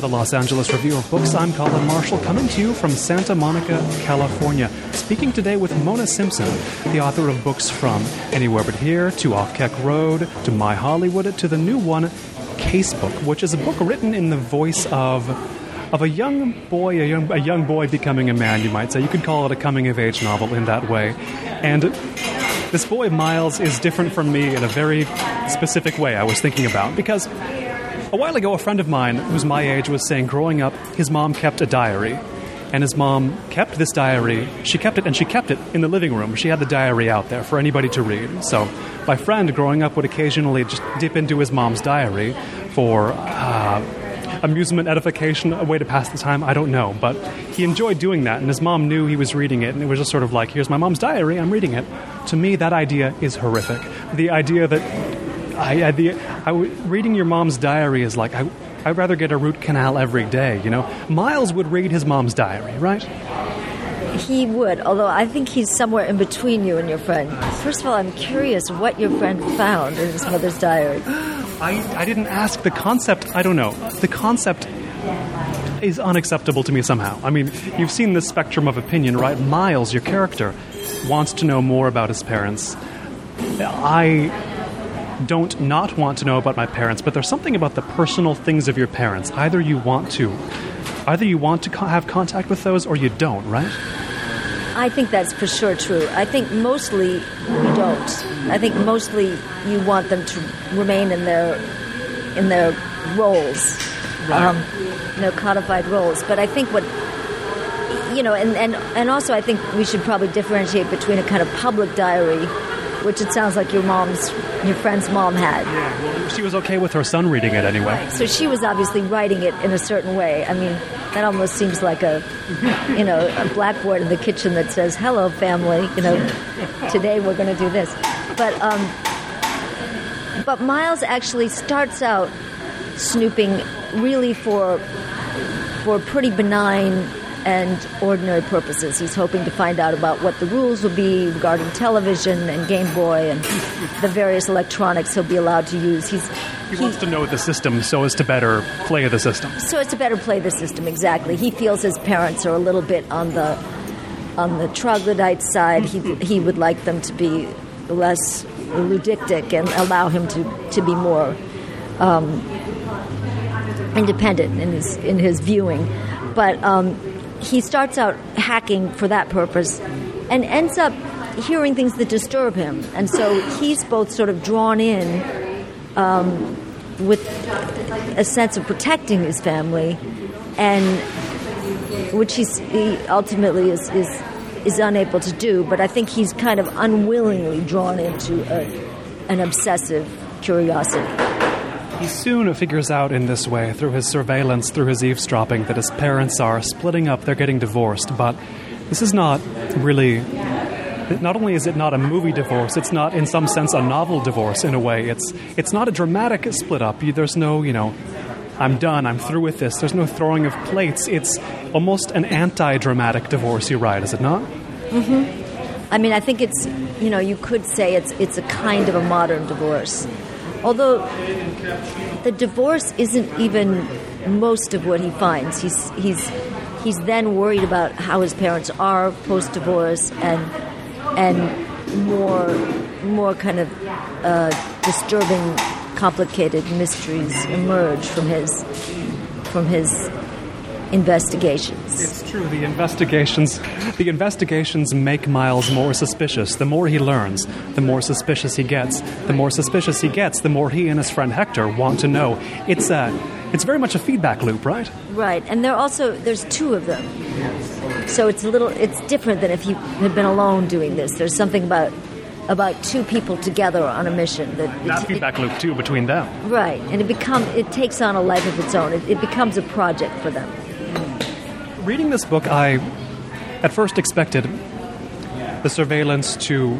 for the Los Angeles Review of Books. I'm Colin Marshall, coming to you from Santa Monica, California. Speaking today with Mona Simpson, the author of books from Anywhere But Here to Off Keck Road to My Hollywood to the new one, Casebook, which is a book written in the voice of of a young boy, a young, a young boy becoming a man, you might say. You could call it a coming of age novel in that way. And this boy, Miles, is different from me in a very specific way I was thinking about. Because a while ago, a friend of mine who's my age was saying growing up, his mom kept a diary. And his mom kept this diary. She kept it and she kept it in the living room. She had the diary out there for anybody to read. So my friend growing up would occasionally just dip into his mom's diary for uh, amusement, edification, a way to pass the time. I don't know. But he enjoyed doing that, and his mom knew he was reading it, and it was just sort of like, here's my mom's diary, I'm reading it. To me, that idea is horrific. The idea that I, I, the, I, reading your mom's diary is like, I, I'd rather get a root canal every day, you know? Miles would read his mom's diary, right? He would, although I think he's somewhere in between you and your friend. First of all, I'm curious what your friend found in his mother's diary. I, I didn't ask the concept. I don't know. The concept is unacceptable to me somehow. I mean, you've seen the spectrum of opinion, right? Miles, your character, wants to know more about his parents. I don't not want to know about my parents, but there's something about the personal things of your parents. Either you want to, either you want to co- have contact with those, or you don't, right? I think that's for sure true. I think mostly you don't. I think mostly you want them to remain in their in their roles, Right. um, you know, codified roles. But I think what you know, and, and and also I think we should probably differentiate between a kind of public diary, which it sounds like your mom's, your friend's mom had. Yeah, well, she was okay with her son reading it anyway. So she was obviously writing it in a certain way. I mean, that almost seems like a, you know, a blackboard in the kitchen that says, "Hello, family." You know, today we're going to do this. But um, but Miles actually starts out snooping really for for pretty benign and ordinary purposes. He's hoping to find out about what the rules will be regarding television and Game Boy and the various electronics he'll be allowed to use. He's He wants to know the system so as to better play the system. so as to better play the system exactly. He feels his parents are a little bit on the on the troglodyte side. He he would like them to be less Ludditic and allow him to to be more um, independent in his in his viewing. But um, he starts out hacking for that purpose and ends up hearing things that disturb him, and so he's both sort of drawn in um, with a sense of protecting his family, and which he's, he ultimately is, is is unable to do. But I think he's kind of unwillingly drawn into a, an obsessive curiosity. He soon figures out in this way, through his surveillance, through his eavesdropping, that his parents are splitting up, they're getting divorced. But this is not really. Not only is it not a movie divorce, it's not, in some sense, a novel divorce in a way. It's, it's not a dramatic split up. There's no, you know, I'm done, I'm through with this. There's no throwing of plates. It's almost an anti dramatic divorce you write, is it not? Mm-hmm. I mean, I think it's you know you could say it's it's a kind of a modern divorce, although the divorce isn't even most of what he finds. He's he's he's then worried about how his parents are post divorce and and more more kind of uh, disturbing, complicated mysteries emerge from his from his investigations. It's true. The investigations, the investigations make Miles more suspicious. The more he learns, the more suspicious he gets. The more suspicious he gets, the more he and his friend Hector want to know. It's a, it's very much a feedback loop, right? Right, and there also there's two of them, so it's a little it's different than if you had been alone doing this. There's something about about two people together on a mission that That feedback loop too between them. right, and it become it takes on a life of its own. It, it becomes a project for them. Reading this book, I at first expected the surveillance to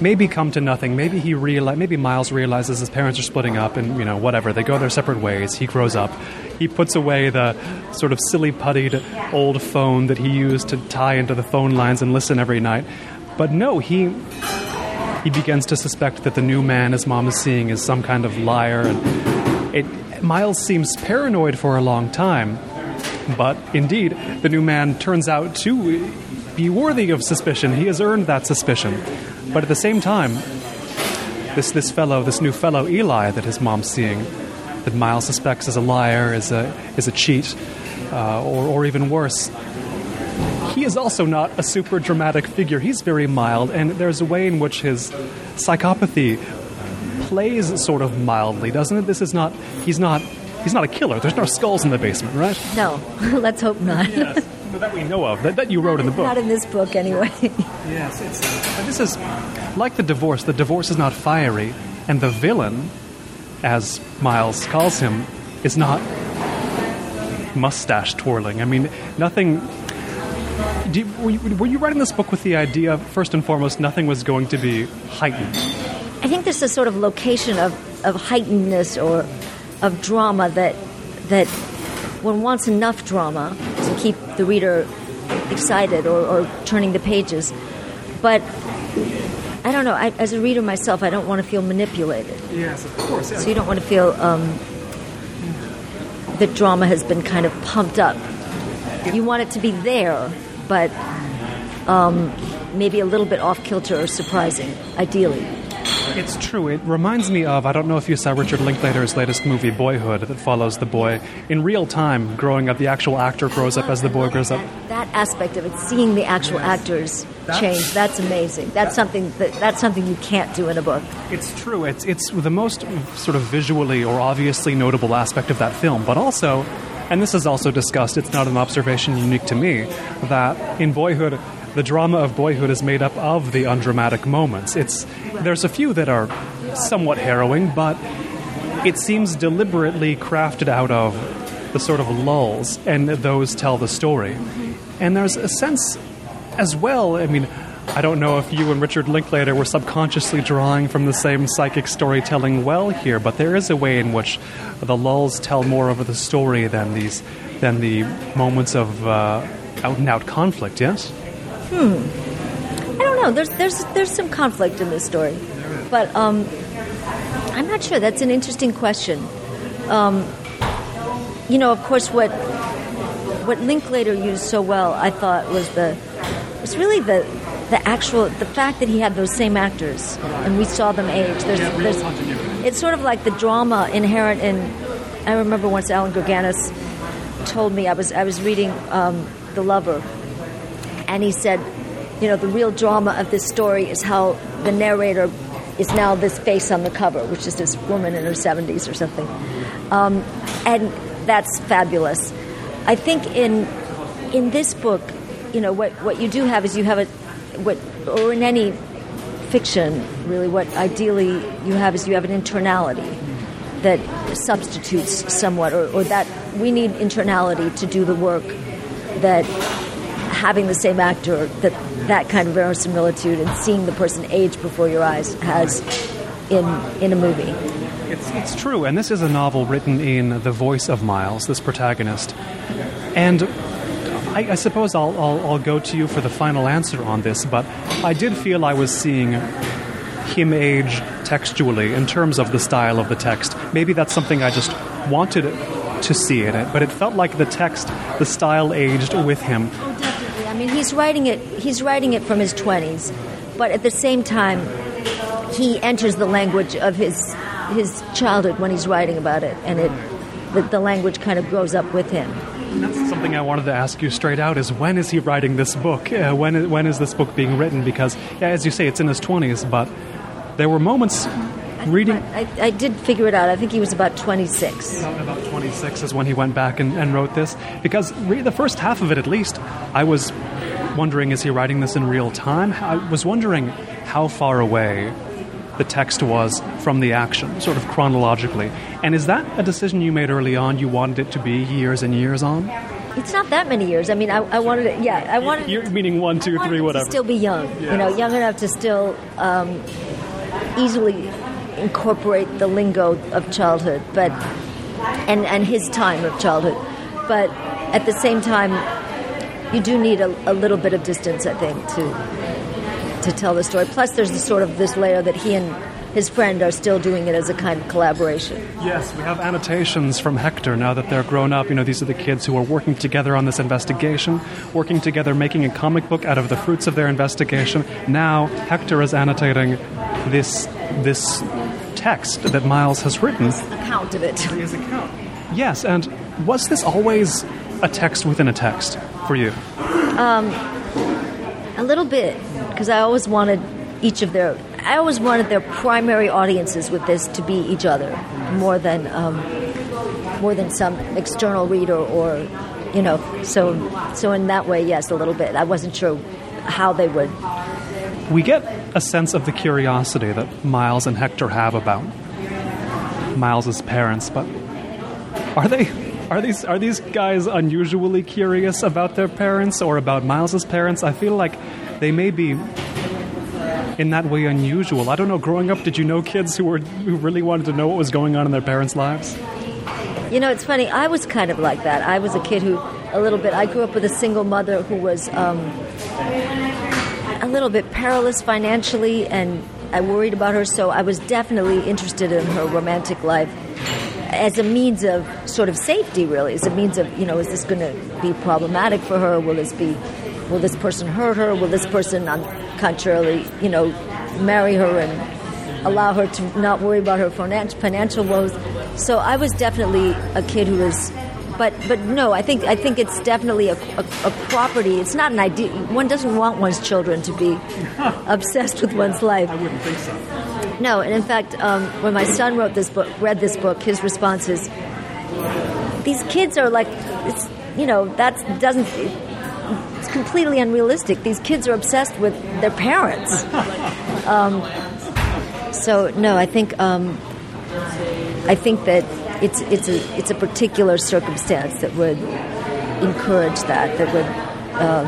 maybe come to nothing. Maybe he reali- maybe Miles realizes his parents are splitting up, and you know whatever. They go their separate ways. He grows up. He puts away the sort of silly puttied old phone that he used to tie into the phone lines and listen every night. But no, he he begins to suspect that the new man his mom is seeing is some kind of liar, and it Miles seems paranoid for a long time, but indeed, the new man turns out to be worthy of suspicion. He has earned that suspicion. But at the same time, this, this fellow, this new fellow, Eli, that his mom's seeing, that Miles suspects is a liar, is a, is a cheat, uh, or, or even worse, he is also not a super dramatic figure. He's very mild, and there's a way in which his psychopathy plays sort of mildly, doesn't it? This is not. He's not. He's not a killer. There's no skulls in the basement, right? No, let's hope not. Yes, that we know of. That, that you wrote in the book. Not in this book, anyway. Yes, it's. This is like the divorce. The divorce is not fiery, and the villain, as Miles calls him, is not mustache twirling. I mean, nothing. You, were, you, were you writing this book with the idea, first and foremost, nothing was going to be heightened? I think there's a sort of location of, of heightenedness or of drama that that one wants enough drama to keep the reader excited or, or turning the pages. But I don't know. I, as a reader myself, I don't want to feel manipulated. Yes, of course. So you don't want to feel um, that drama has been kind of pumped up. You want it to be there, but um, maybe a little bit off kilter or surprising, ideally. It's true. It reminds me of I don't know if you saw Richard Linklater's latest movie Boyhood that follows the boy in real time growing up. The actual actor grows up as the boy grows up. That aspect of it, seeing the actual actors change, that's amazing. That's something that that's something you can't do in a book. It's true. It's it's the most sort of visually or obviously notable aspect of that film, but also and this is also discussed, it's not an observation unique to me, that in Boyhood the drama of boyhood is made up of the undramatic moments. It's there's a few that are somewhat harrowing, but it seems deliberately crafted out of the sort of lulls, and those tell the story. And there's a sense as well. I mean, I don't know if you and Richard Linklater were subconsciously drawing from the same psychic storytelling well here, but there is a way in which the lulls tell more of the story than these than the moments of uh, out and out conflict. Yes. I don't know. There's there's there's some conflict in this story, but um, I'm not sure. That's an interesting question. Um, you know, of course, what what Linklater used so well, I thought, was the was really the the actual the fact that he had those same actors and we saw them age. There's, there's, it's sort of like the drama inherent in. I remember once Allan Gurganus told me I was I was reading um, The Lover, and he said, you know, the real drama of this story is how the narrator is now this face on the cover, which is this woman in her 70s or something. Um, and that's fabulous. I think in in this book, you know, what, what you do have is you have a, what, or in any fiction, really, what ideally you have is you have an internality that substitutes somewhat, or, or that we need internality to do the work that having the same actor, that that kind of verisimilitude and seeing the person age before your eyes has in in a movie. It's, it's true, and this is a novel written in the voice of Miles, this protagonist. And I, I suppose I'll, I'll, I'll go to you for the final answer on this, but I did feel I was seeing him age textually in terms of the style of the text. Maybe that's something I just wanted to see in it, but it felt like the text, the style aged with him. Mean, he's writing it. He's writing it from his twenties, but at the same time, he enters the language of his his childhood when he's writing about it, and it the, the language kind of grows up with him. That's something I wanted to ask you straight out: is when is he writing this book? Uh, when when is this book being written? Because, as you say, it's in his twenties, but there were moments reading. I, I did figure it out. I think he was about twenty six. About 26 is when he went back and, and wrote this. Because re- the first half of it, at least, I was wondering is he writing this in real time? I was wondering how far away the text was from the action, sort of chronologically. And is that a decision you made early on? You wanted it to be years and years on? It's not that many years. I mean, I, I wanted it. Yeah, I wanted. You're meaning one, two, I wanted three, it whatever. To still be young, you know, young enough to still um, easily incorporate the lingo of childhood, but and and his time of childhood. But at the same time, you do need a, a little bit of distance, I think, to to tell the story. Plus, there's the sort of this layer that he and his friend are still doing it as a kind of collaboration. Yes, we have annotations from Hector now that they're grown up. You know, these are the kids who are working together on this investigation, working together, making a comic book out of the fruits of their investigation. Now, Hector is annotating this this text that Miles has written. Account of it. His account. Yes, and was this always a text within a text for you? Um, A little bit, because I always wanted each of their. I always wanted their primary audiences with this to be each other, more than um, more than some external reader or, you know. So, so in that way, yes, a little bit. I wasn't sure how they would. We get a sense of the curiosity that Miles and Hector have about Miles's parents, but are they are these are these guys unusually curious about their parents or about Miles's parents? I feel like they may be in that way unusual. I don't know. Growing up, did you know kids who were who really wanted to know what was going on in their parents' lives? You know, it's funny. I was kind of like that. I was a kid who, a little bit. I grew up with a single mother who was um, a little bit perilous financially, and I worried about her. So I was definitely interested in her romantic life as a means of sort of safety. Really, as a means of you know, is this going to be problematic for her? Will this be? Will this person hurt her? Will this person, on contrarily, you know, marry her and allow her to not worry about her financial woes. So I was definitely a kid who was, but but no, I think I think it's definitely a, a, a property. It's not an idea. One doesn't want one's children to be obsessed with one's life. I wouldn't think so. No, and in fact, um, when my son wrote this book, read this book, his response is, "These kids are like, it's you know that doesn't." It's completely unrealistic. These kids are obsessed with their parents. Um, so no, I think um, I think that it's it's a it's a particular circumstance that would encourage that. That would, um,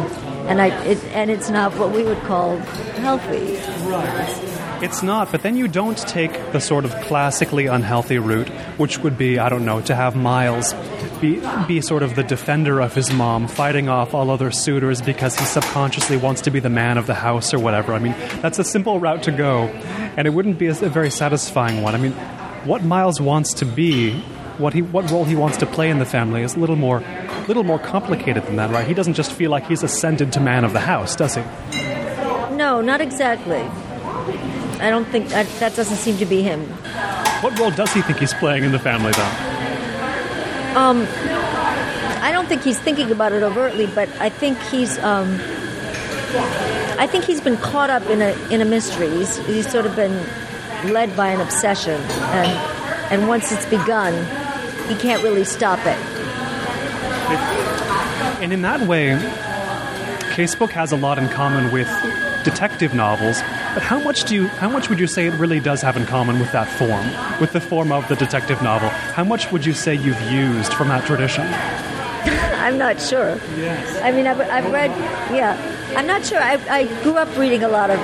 and I it, and it's not what we would call healthy. Right. It's not, but then you don't take the sort of classically unhealthy route, which would be, I don't know, to have Miles be, be sort of the defender of his mom, fighting off all other suitors because he subconsciously wants to be the man of the house or whatever. I mean, that's a simple route to go, and it wouldn't be a, a very satisfying one. I mean, what Miles wants to be, what he, what role he wants to play in the family is a little more, little more complicated than that, right? He doesn't just feel like he's ascended to man of the house, does he? No, not exactly. I don't think that that doesn't seem to be him. What role does he think he's playing in the family, though? Um, I don't think he's thinking about it overtly, but I think he's. Um, I think he's been caught up in a in a mystery. He's, he's sort of been led by an obsession, and and once it's begun, he can't really stop it. And in that way, Casebook has a lot in common with detective novels. But how much do you, how much would you say it really does have in common with that form, with the form of the detective novel? How much would you say you've used from that tradition? I'm not sure. Yes. I mean, I've, I've read, yeah. I'm not sure. I, I grew up reading a lot of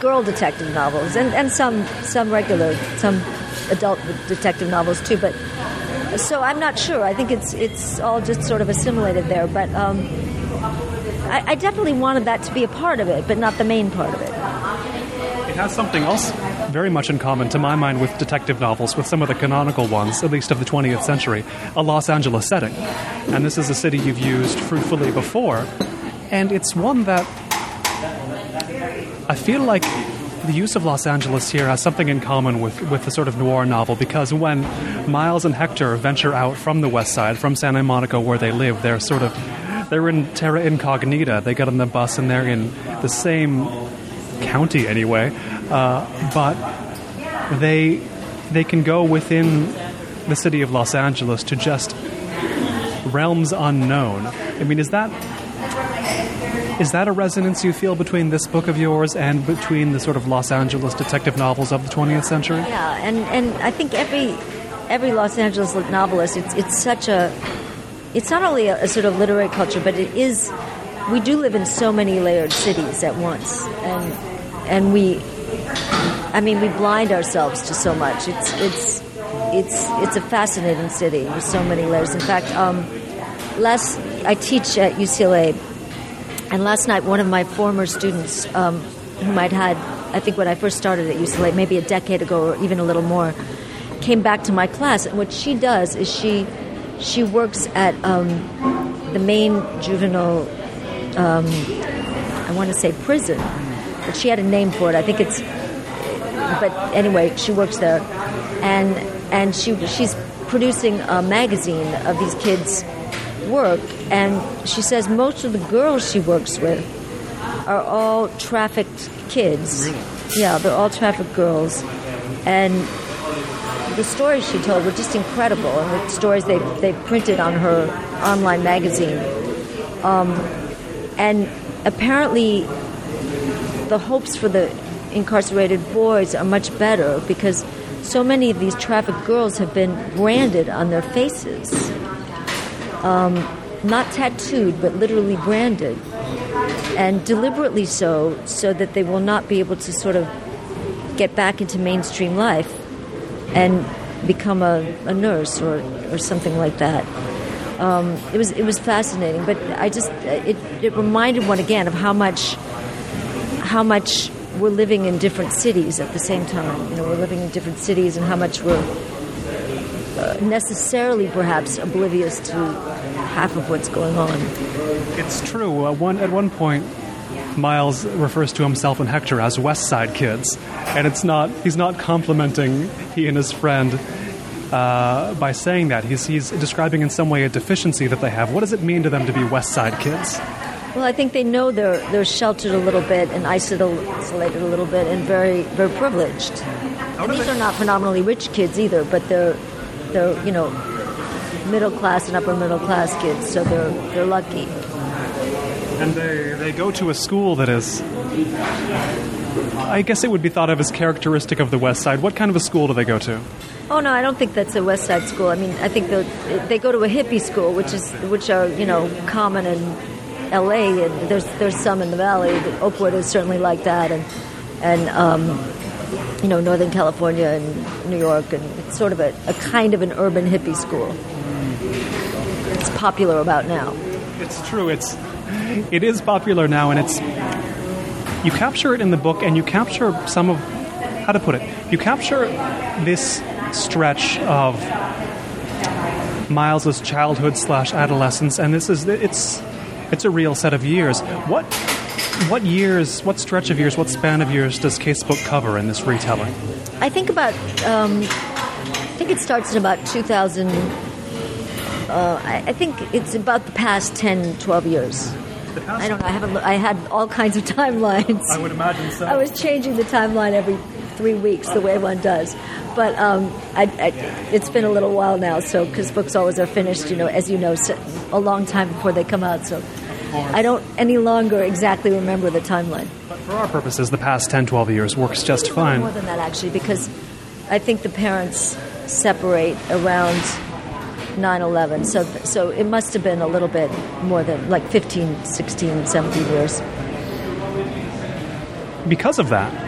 girl detective novels and, and some some regular, some adult detective novels too. But so I'm not sure. I think it's it's all just sort of assimilated there. But um, I, I definitely wanted that to be a part of it, but not the main part of it. It has something else very much in common, to my mind, with detective novels, with some of the canonical ones, at least of the 20th century, a Los Angeles setting. And this is a city you've used fruitfully before, and it's one that I feel like the use of Los Angeles here has something in common with, with the sort of noir novel because when Miles and Hector venture out from the west side, from Santa Monica where they live, they're sort of they're in terra incognita. They get on the bus and they're in the same county anyway, uh, but they they can go within the city of Los Angeles to just realms unknown. I mean, is that is that a resonance you feel between this book of yours and between the sort of Los Angeles detective novels of the 20th century? Yeah, and, and I think every every Los Angeles novelist, it's it's such a it's not only a, a sort of literary culture, but it is we do live in so many layered cities at once, and and we, I mean, we blind ourselves to so much. It's it's it's it's a fascinating city with so many layers. In fact, um, last I teach at UCLA, and last night one of my former students, um, whom I'd had I think when I first started at UCLA, maybe a decade ago or even a little more, came back to my class. And what she does is she she works at um, the main juvenile. Um, I want to say prison, but she had a name for it. I think it's. But anyway, she works there, and and she she's producing a magazine of these kids' work, and she says most of the girls she works with are all trafficked kids. Yeah, they're all trafficked girls, and the stories she told were just incredible, and the stories they they printed on her online magazine, um, and apparently the hopes for the incarcerated boys are much better because so many of these trafficked girls have been branded on their faces. Um, not tattooed, but literally branded. And deliberately so, so that they will not be able to sort of get back into mainstream life and become a, a nurse or, or something like that. Um, it was it was fascinating, but I just it, it reminded one again of how much how much we're living in different cities at the same time. You know, we're living in different cities, and how much we're uh, necessarily, perhaps, oblivious to half of what's going on. It's true. Uh, one at one point, Miles refers to himself and Hector as West Side kids, and it's not. He's not complimenting he and his friend. Uh, by saying that, he's, he's describing in some way a deficiency that they have. What does it mean to them to be West Side kids? Well, I think they know they're they're sheltered a little bit and isolated a little bit and very very privileged. And these are not phenomenally rich kids either, but they're they're you know middle class and upper middle class kids, so they're they're lucky. And they they go to a school that is. I guess it would be thought of as characteristic of the West Side. What kind of a school do they go to? Oh no, I don't think that's a West Side school. I mean, I think they go to a hippie school, which is which are you know common in L.A. and there's there's some in the Valley. Oakwood is certainly like that, and and um, you know Northern California and New York, and it's sort of a, a kind of an urban hippie school. Popular about now. It's true. It's it is popular now, and it's you capture it in the book, and you capture some of how to put it. You capture this stretch of Miles's childhood slash adolescence, and this is it's it's a real set of years. What what years, what stretch of years, what span of years does Casebook cover in this retelling? I think about um, I think it starts in about 2000. Uh, I, I, think it's about the past 10, 12 years. I don't know. I haven't. I had all kinds of timelines. I would imagine so. I was changing the timeline every three weeks, the way one does. But um, I, I, it's been a little while now, so because books always are finished, you know, as you know, a long time before they come out. So I don't any longer exactly remember the timeline. But for our purposes, the past 10, 12 years works just fine. More than that, actually, because I think the parents separate around 9-11 so so it must have been a little bit more than like 15 16 17 years because of that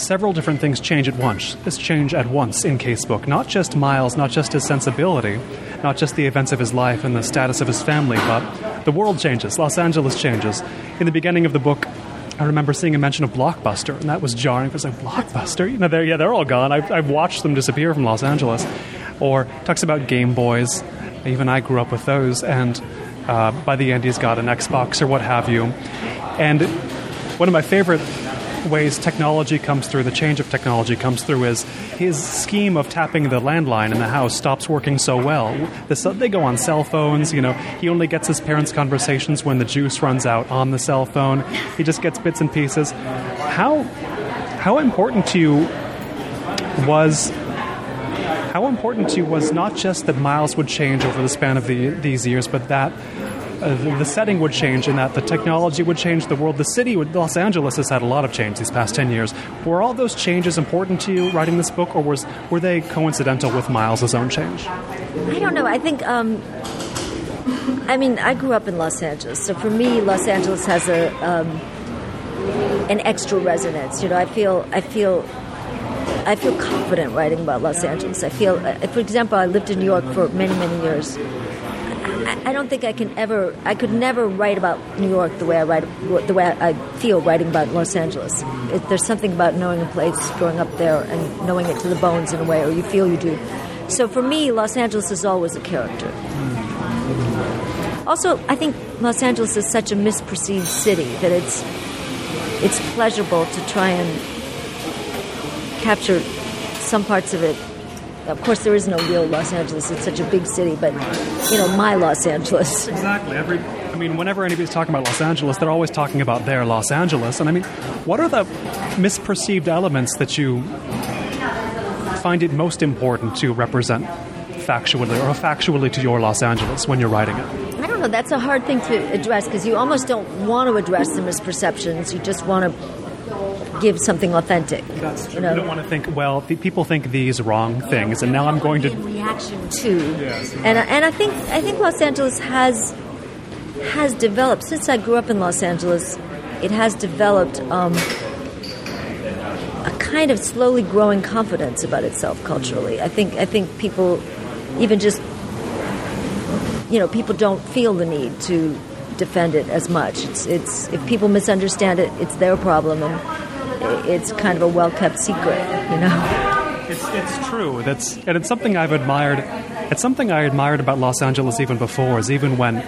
several different things change at once. This change at once in Casebook. Not just Miles, not just his sensibility, not just the events of his life and the status of his family, but the world changes. Los Angeles changes. In the beginning of the book, I remember seeing a mention of Blockbuster, and that was jarring. Was like Blockbuster, you know, they're, yeah, they're all gone. I've, I've watched them disappear from Los Angeles. Or talks about Game Boys. Even I grew up with those, and uh, by the end, he's got an Xbox or what have you. And one of my favorite ways technology comes through, the change of technology comes through, is his scheme of tapping the landline in the house stops working so well. The, they go on cell phones, you know, he only gets his parents' conversations when the juice runs out on the cell phone. He just gets bits and pieces. How, how important to you was how important to you was not just that Miles would change over the span of the, these years, but that uh, the, the, setting would change and that the technology would change the world. The city, would, Los Angeles, has had a lot of change these past 10 years. Were all those changes important to you writing this book, or was, were they coincidental with Miles' own change? I don't know. I think, um, I mean, I grew up in Los Angeles, so for me, Los Angeles has a um, an extra resonance. You know, I feel, I feel I feel confident writing about Los Angeles. I feel, uh, for example, I lived in New York for many, many years. I, I don't think I can ever. I could never write about New York the way I write, the way I feel writing about Los Angeles. It, there's something about knowing a place, growing up there, and knowing it to the bones in a way, or you feel you do. So for me, Los Angeles is always a character. Also, I think Los Angeles is such a misperceived city that it's it's pleasurable to try and capture some parts of it. Of course, there is no real Los Angeles. It's such a big city, but you know, my Los Angeles. Exactly. Every, I mean, whenever anybody's talking about Los Angeles, they're always talking about their Los Angeles. And I mean, what are the misperceived elements that you find it most important to represent factually or factually to your Los Angeles when you're writing it? I don't know. That's a hard thing to address because you almost don't want to address the misperceptions. You just want to give something authentic. That's true. You know, You don't want to think, well, people think these wrong things, and now I'm going to. reaction to. Yes. And and I think I think Los Angeles has has developed since I grew up in Los Angeles. It has developed um, a kind of slowly growing confidence about itself culturally. I think I think people even just you know people don't feel the need to defend it as much. It's it's if people misunderstand it, it's their problem and it's kind of a well kept secret, you know. It's, it's true. That's and it's something I've admired. It's something I admired about Los Angeles even before. Is even when,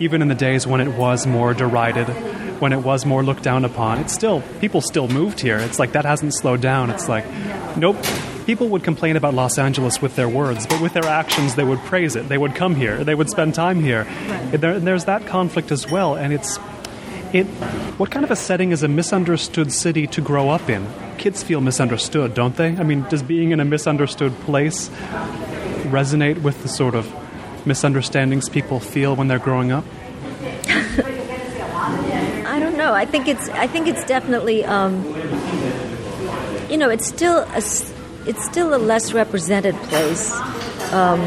even in the days when it was more derided, when it was more looked down upon. It's still people still moved here. It's like that hasn't slowed down. It's like, nope. People would complain about Los Angeles with their words, but with their actions, they would praise it. They would come here. They would spend time here. There, there's that conflict as well, and it's it. What kind of a setting is a misunderstood city to grow up in? Kids feel misunderstood, don't they? I mean, does being in a misunderstood place resonate with the sort of misunderstandings people feel when they're growing up? I don't know. I think it's. I think it's definitely. Um, you know, it's still a. It's still a less represented place. Um,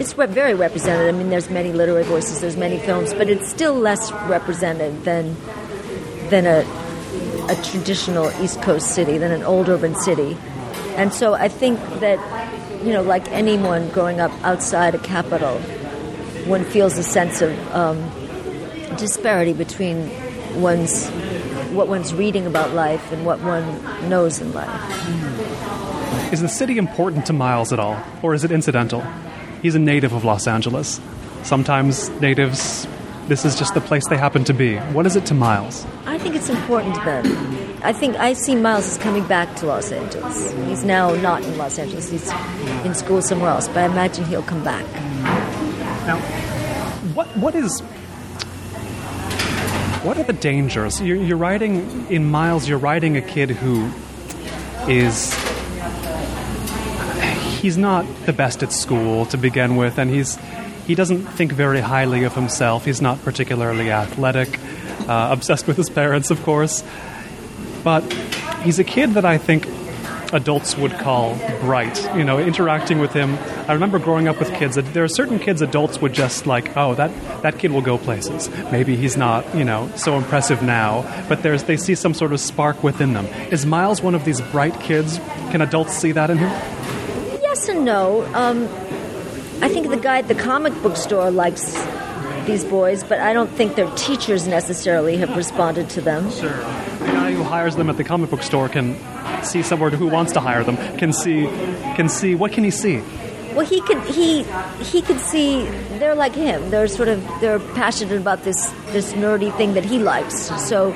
it's very represented. I mean, there's many literary voices. There's many films, but it's still less represented than than a a traditional East Coast city, than an old urban city. And so I think that you know, like anyone growing up outside a capital, one feels a sense of um, disparity between one's what one's reading about life and what one knows in life. Is the city important to Miles at all, or is it incidental? He's a native of Los Angeles. Sometimes natives, this is just the place they happen to be. What is it to Miles? I think it's important to them. I think I see Miles as coming back to Los Angeles. He's now not in Los Angeles. He's in school somewhere else, but I imagine he'll come back. Now, what what is what are the dangers? You're, you're writing in Miles. You're writing a kid who is he's not the best at school to begin with, and he's he doesn't think very highly of himself. He's not particularly athletic, uh, obsessed with his parents, of course. But he's a kid that I think adults would call bright. You know, interacting with him. I remember growing up with kids. There are certain kids adults would just like, oh, that that kid will go places. Maybe he's not, you know, so impressive now, but there's they see some sort of spark within them. Is Miles one of these bright kids? Can adults see that in him? And no. Um, I think the guy at the comic book store likes these boys, but I don't think their teachers necessarily have responded to them. Sure. The guy who hires them at the comic book store can see someone who wants to hire them can see can see what can he see? Well, he could he he could see they're like him. They're sort of they're passionate about this this nerdy thing that he likes. So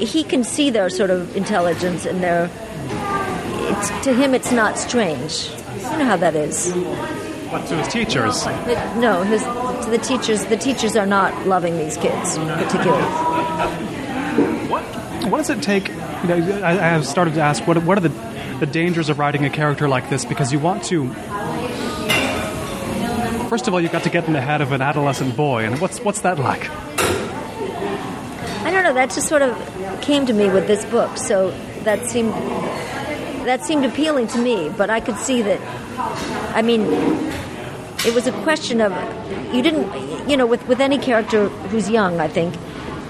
he can see their sort of intelligence and their. It's, to him, it's not strange. You know how that is. But to his teachers. But no, his to the teachers. The teachers are not loving these kids particularly. What what does it take? You know, I, I have started to ask what what are the the dangers of writing a character like this because you want to. First of all, you've got to get in the head of an adolescent boy, and what's what's that like? I don't know. That just sort of came to me with this book. So that seemed that seemed appealing to me. But I could see that. I mean, it was a question of you didn't, you know, with with any character who's young. I think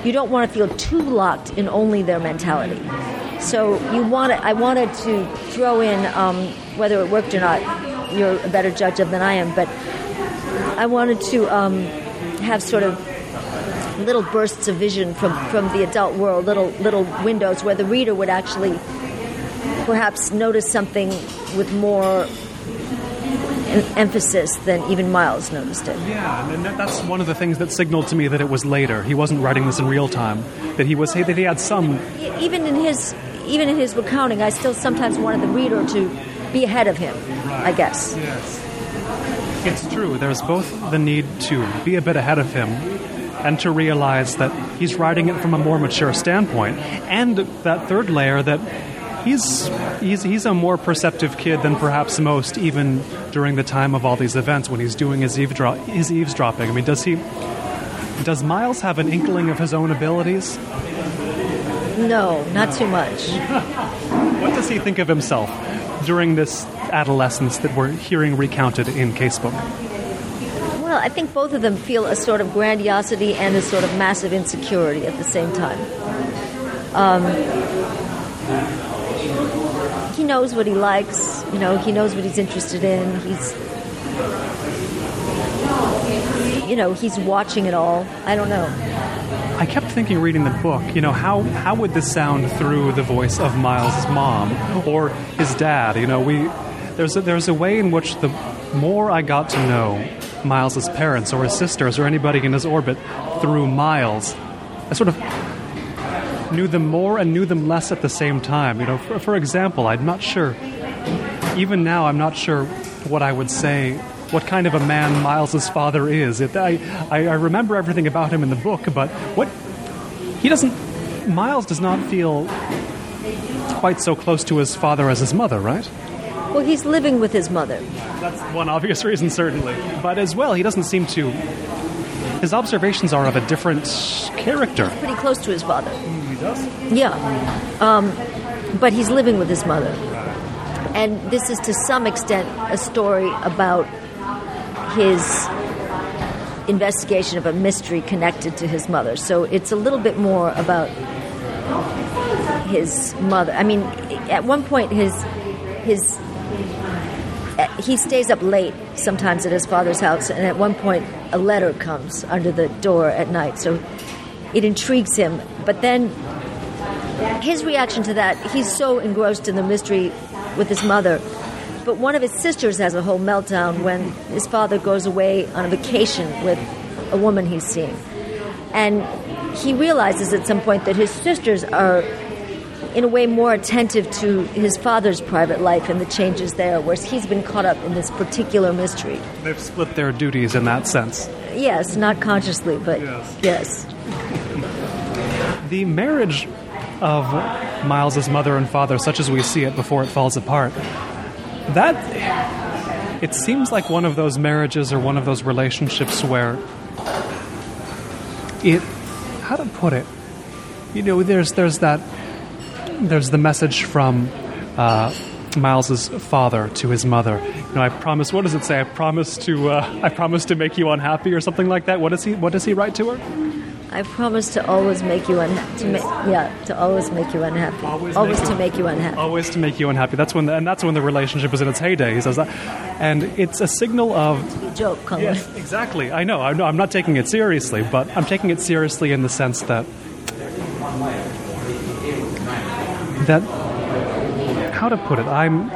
you don't want to feel too locked in only their mentality. So you want I wanted to throw in um, whether it worked or not. You're a better judge of than I am, but I wanted to um, have sort of little bursts of vision from, from the adult world, little little windows where the reader would actually perhaps notice something with more em- emphasis than even Miles noticed it. Yeah, and that's one of the things that signaled to me that it was later. He wasn't writing this in real time. That he was that he had some. Even in his even in his recounting, I still sometimes wanted the reader to be ahead of him. I guess. Yes. It's true. There's both the need to be a bit ahead of him and to realize that he's writing it from a more mature standpoint, and that third layer that he's he's he's a more perceptive kid than perhaps most, even during the time of all these events when he's doing his eavesdrop his eavesdropping. I mean, does he? Does Miles have an inkling of his own abilities? No, not too much. What does he think of himself during this adolescence that we're hearing recounted in Casebook? Well, I think both of them feel a sort of grandiosity and a sort of massive insecurity at the same time. Um, he knows what he likes, you know, he knows what he's interested in. He's, you know, he's watching it all. I don't know. I kept thinking, reading the book, you know, how, how would this sound through the voice of Miles' mom or his dad? You know, we there's a, there's a way in which the more I got to know Miles' parents or his sisters or anybody in his orbit through Miles, I sort of knew them more and knew them less at the same time. You know, for, for example, I'm not sure. Even now, I'm not sure what I would say. What kind of a man Miles's father is? It, I, I, I remember everything about him in the book, but what he doesn't. Miles does not feel quite so close to his father as his mother, right? Well, he's living with his mother. That's one obvious reason, certainly. But as well, he doesn't seem to. His observations are of a different character. Pretty close to his father. Yeah. Um, but he's living with his mother. And this is to some extent a story about his investigation of a mystery connected to his mother. So it's a little bit more about his mother. I mean, at one point, his his he stays up late sometimes at his father's house, and at one point, a letter comes under the door at night. So it intrigues him. But then his reaction to that, he's so engrossed in the mystery with his mother. But one of his sisters has a whole meltdown when his father goes away on a vacation with a woman he's seeing. And he realizes at some point that his sisters are, in a way, more attentive to his father's private life and the changes there, whereas he's been caught up in this particular mystery. They've split their duties in that sense. Yes, not consciously, but Yes. yes. The marriage of Miles's mother and father, such as we see it before it falls apart, that it seems like one of those marriages or one of those relationships where it how to put it you know there's there's that there's the message from uh, Miles's father to his mother. You know, I promise. What does it say? I promise to. Uh, I promise to make you unhappy, or something like that. What does he? What does he write to her? I promise to always make you unhappy. To ma- yeah, to always make you unhappy. Always Always, make to you- make you unhappy. Always to make you unhappy. That's when, the, and that's when the relationship is in its heyday. He says that, and it's a signal of Joke, Colin. Yes, exactly. I know. I know. I'm not taking it seriously, but I'm taking it seriously in the sense that that how to put it. I'm.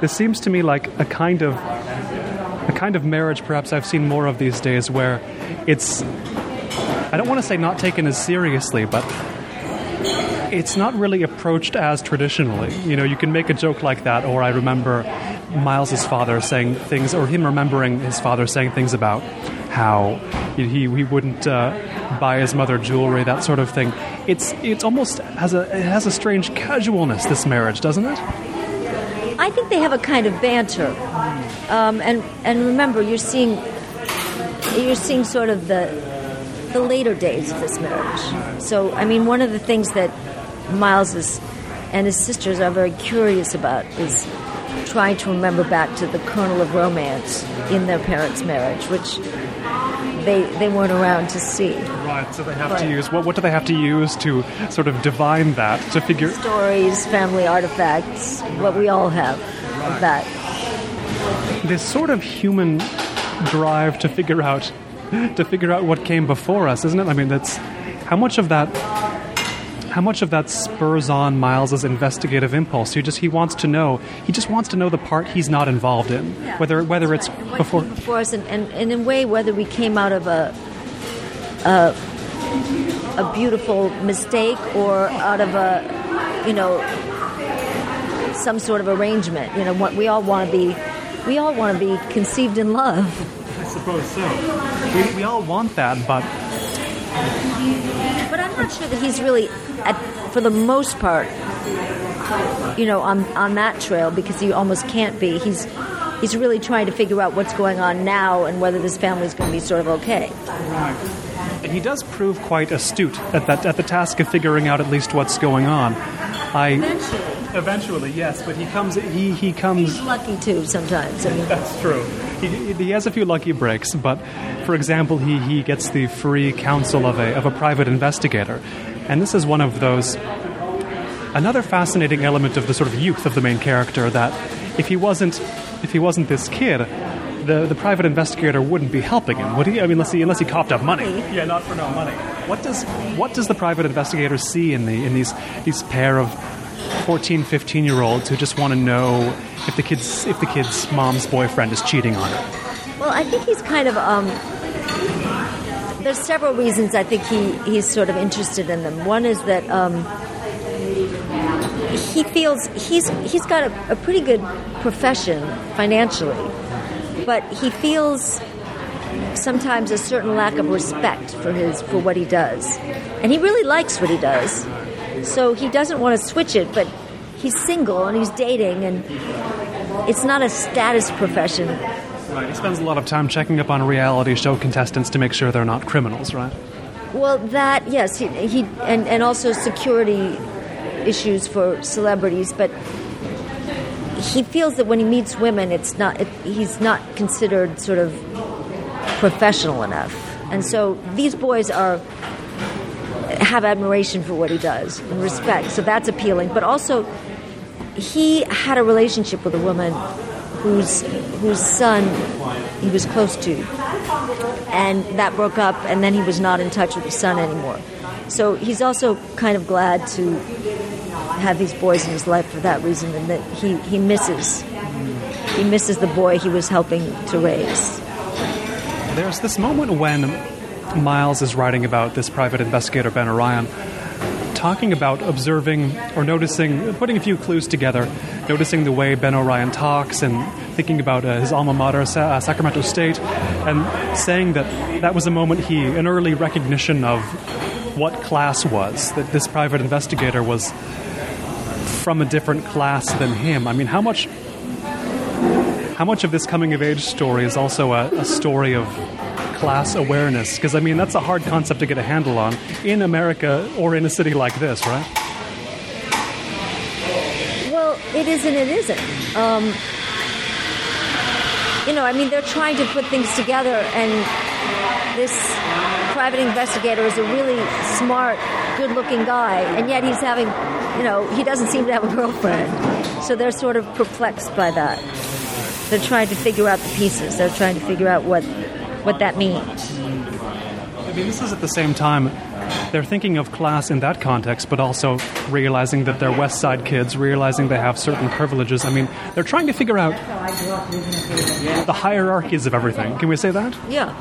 This seems to me like a kind of a kind of marriage. Perhaps I've seen more of these days, where it's. I don't want to say not taken as seriously, but it's not really approached as traditionally. You know, you can make a joke like that, or I remember Miles's father saying things, or him remembering his father saying things about how he, he wouldn't uh, buy his mother jewelry, that sort of thing. It's it's almost has a it has a strange casualness. This marriage, doesn't it? I think they have a kind of banter, um, and and remember, you're seeing you're seeing sort of the the later days of this marriage. So, I mean, one of the things that Miles is, and his sisters are very curious about is trying to remember back to the kernel of romance in their parents' marriage, which they they weren't around to see. Right. So they have to use what? What do they have to use to sort of divine that to figure? Stories, family artifacts, what we all have of that. this sort of human drive to figure out to figure out what came before us, isn't it? I mean, that's how much of that how much of that spurs on Miles's investigative impulse? He just he wants to know. He just wants to know the part he's not involved in, Yeah, whether whether that's it's right. What before. before us, and, and, and in a way, whether we came out of a, a a beautiful mistake or out of a, you know, some sort of arrangement. You know, what we all want to be, we all want to be conceived in love. Suppose so. We, we all want that, but But I'm not sure that he's really, at, for the most part, you know, on on that trail because he almost can't be. He's he's really trying to figure out what's going on now and whether this family is going to be sort of okay. and he does prove quite astute at that at the task of figuring out at least what's going on. I eventually, yes, but he comes he he comes He's lucky too sometimes. I mean, That's true. He, he has a few lucky breaks, but for example, he, he gets the free counsel of a, of a private investigator. And this is one of those. Another fascinating element of the sort of youth of the main character that if he wasn't if he wasn't this kid, the, the private investigator wouldn't be helping him, would he? I mean, unless he, unless he coughed up money. Yeah, not for no money. What does what does the private investigator see in the in these these pair of 14, 15 year olds who just want to know if the kid's if the kid's mom's boyfriend is cheating on her. well, I think he's kind of. Um, there's several reasons I think he, he's sort of interested in them. One is that um, he feels he's he's got a, a pretty good profession financially, but he feels sometimes a certain lack of respect for his for what he does, and he really likes what he does. So he doesn't want to switch it, but he's single and he's dating, and it's not a status profession. Right. He spends a lot of time checking up on reality show contestants to make sure they're not criminals, right? Well, that yes, he, he and and also security issues for celebrities, but he feels that when he meets women, it's not it, he's not considered sort of professional enough, and so these boys are have admiration for what he does and respect. So that's appealing, but also he had a relationship with a woman whose whose son he was close to and that broke up and then he was not in touch with the son anymore so he's also kind of glad to have these boys in his life for that reason and that he, he misses he misses the boy he was helping to raise There's this moment when Miles is writing about this private investigator, Ben Orion, talking about observing or noticing, putting a few clues together, noticing the way Ben Orion talks and thinking about uh, his alma mater, Sa- uh, Sacramento State, and saying that that was a moment he, an early recognition of what class was, that this private investigator was from a different class than him. I mean, how much how much of this coming of age story is also a, a story of class awareness? Because, I mean, that's a hard concept to get a handle on in America or in a city like this, right? well it is and it isn't um, you know i mean they're trying to put things together and this private investigator is a really smart good looking guy and yet he's having you know he doesn't seem to have a girlfriend so they're sort of perplexed by that they're trying to figure out the pieces they're trying to figure out what what that means I mean, this is at the same time, they're thinking of class in that context, but also realizing that they're West Side kids, realizing they have certain privileges. I mean, they're trying to figure out the hierarchies of everything. Can we say that? yeah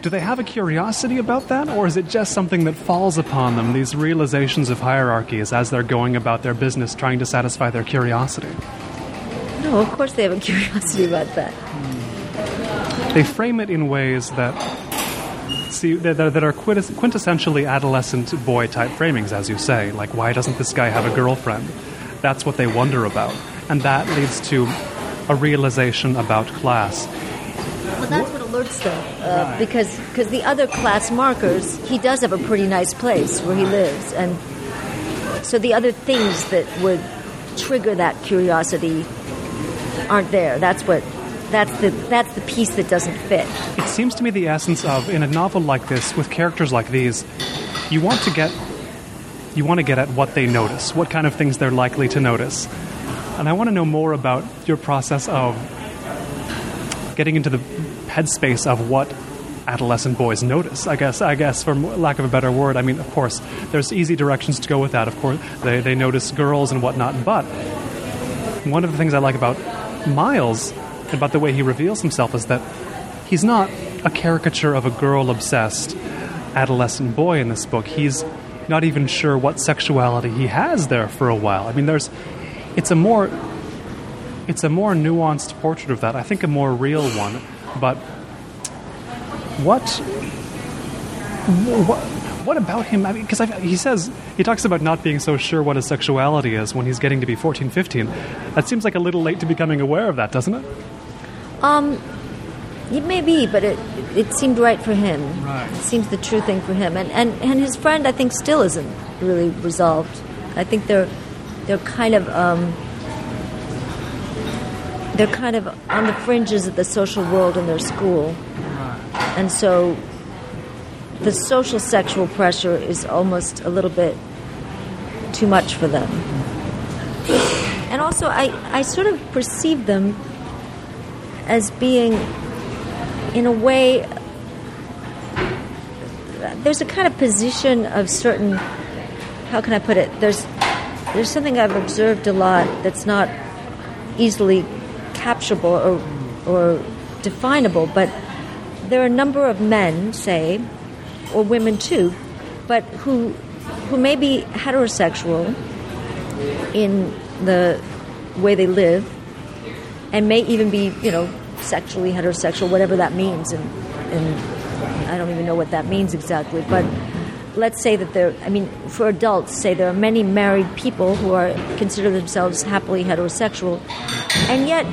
Do they have a curiosity about that, or is it just something that falls upon them, these realizations of hierarchies as they're going about their business, trying to satisfy their curiosity? no of course they have a curiosity about that They frame it in ways that see that, that are quintessentially adolescent boy type framings, as you say. Like, why doesn't this guy have a girlfriend? That's what they wonder about, and that leads to a realization about class. Well, that's what alerts them uh, because because the other class markers, he does have a pretty nice place where he lives, and so the other things that would trigger that curiosity aren't there. That's what that's the that's the piece that doesn't fit. It seems to me the essence of in a novel like this, with characters like these, you want to get you want to get at what they notice, what kind of things they're likely to notice. And I want to know more about your process of getting into the headspace of what adolescent boys notice. I guess. I guess, for lack of a better word. I mean, of course, there's easy directions to go with that. Of course, they they notice girls and whatnot. But one of the things I like about Miles, about the way he reveals himself, is that he's not a caricature of a girl obsessed adolescent boy in this book. He's not even sure what sexuality he has there for a while. I mean, there's it's a more it's a more nuanced portrait of that. I think a more real one. But what what, what about him? I mean, because he says he talks about not being so sure what his sexuality is when he's getting to be 14, 15. That seems like a little late to becoming aware of that, doesn't it? Um, it may be, but it it seemed right for him. Right. It seems the true thing for him, and and and his friend, I think, still isn't really resolved. I think they're they're kind of um, they're kind of on the fringes of the social world in their school, and so the social sexual pressure is almost a little bit too much for them. And also, I I sort of perceive them as being in a way, there's a kind of position of certain. How can I put it? There's there's something I've observed a lot that's not easily capturable or or definable, but there are a number of men, say, or women too, but who who may be heterosexual in the way they live, and may even be, you know, sexually heterosexual, whatever that means, and, and I don't even know what that means exactly. But let's say that there, I mean, for adults, say there are many married people who are consider themselves happily heterosexual, and yet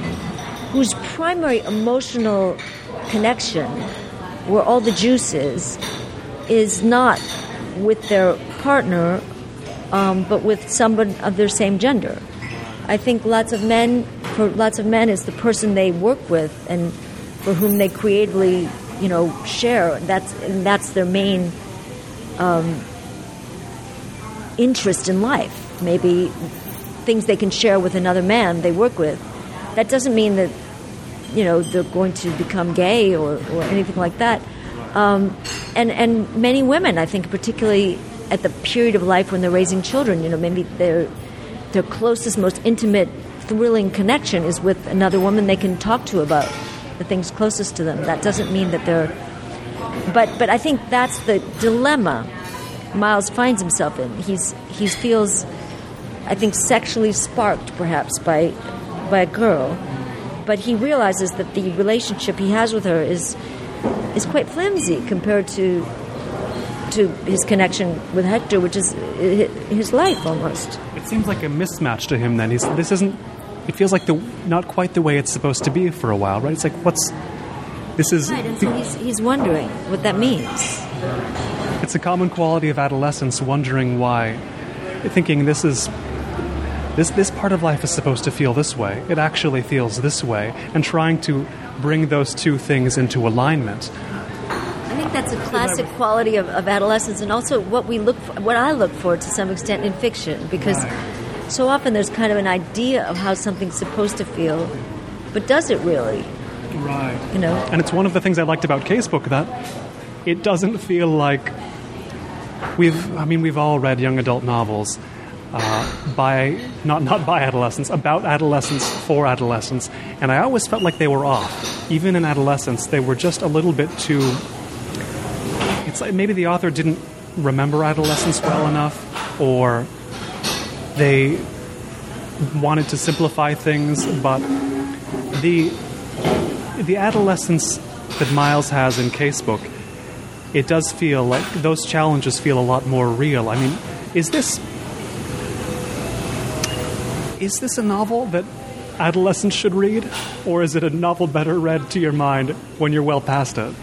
whose primary emotional connection, where all the juice is, is not with their partner, um, but with someone of their same gender. I think lots of men, for lots of men, is the person they work with and for whom they creatively, you know, share. That's and that's their main um, interest in life. Maybe things they can share with another man they work with. That doesn't mean that you know they're going to become gay or, or anything like that. Um, and and many women, I think, particularly at the period of life when they're raising children, you know, maybe their their closest, most intimate, thrilling connection is with another woman they can talk to about the things closest to them. That doesn't mean that they're. But but I think that's the dilemma Miles finds himself in. He's he feels, I think, sexually sparked perhaps by by a girl, but he realizes that the relationship he has with her is is quite flimsy compared to to his connection with Hector, which is his life almost. It seems like a mismatch to him. Then he's this isn't. It feels like the not quite the way it's supposed to be for a while, right? It's like what's this is. Right, and so he's, he's wondering what that means. It's a common quality of adolescence, wondering why, thinking this is this this part of life is supposed to feel this way. It actually feels this way, and trying to bring those two things into alignment. I think that's a classic quality of, of adolescence, and also what we look, for, what I look for to some extent in fiction, because right. so often there's kind of an idea of how something's supposed to feel, but does it really? Right. You know. And it's one of the things I liked about Casebook that it doesn't feel like we've. I mean, we've all read young adult novels. Uh, by not not by adolescents, about adolescence for adolescents, and I always felt like they were off. Even in adolescence, they were just a little bit too. It's like maybe the author didn't remember adolescence well enough, or they wanted to simplify things. But the the adolescence that Miles has in Casebook, it does feel like those challenges feel a lot more real. I mean, is this is this a novel that adolescents should read, or is it a novel better read to your mind when you're well past it?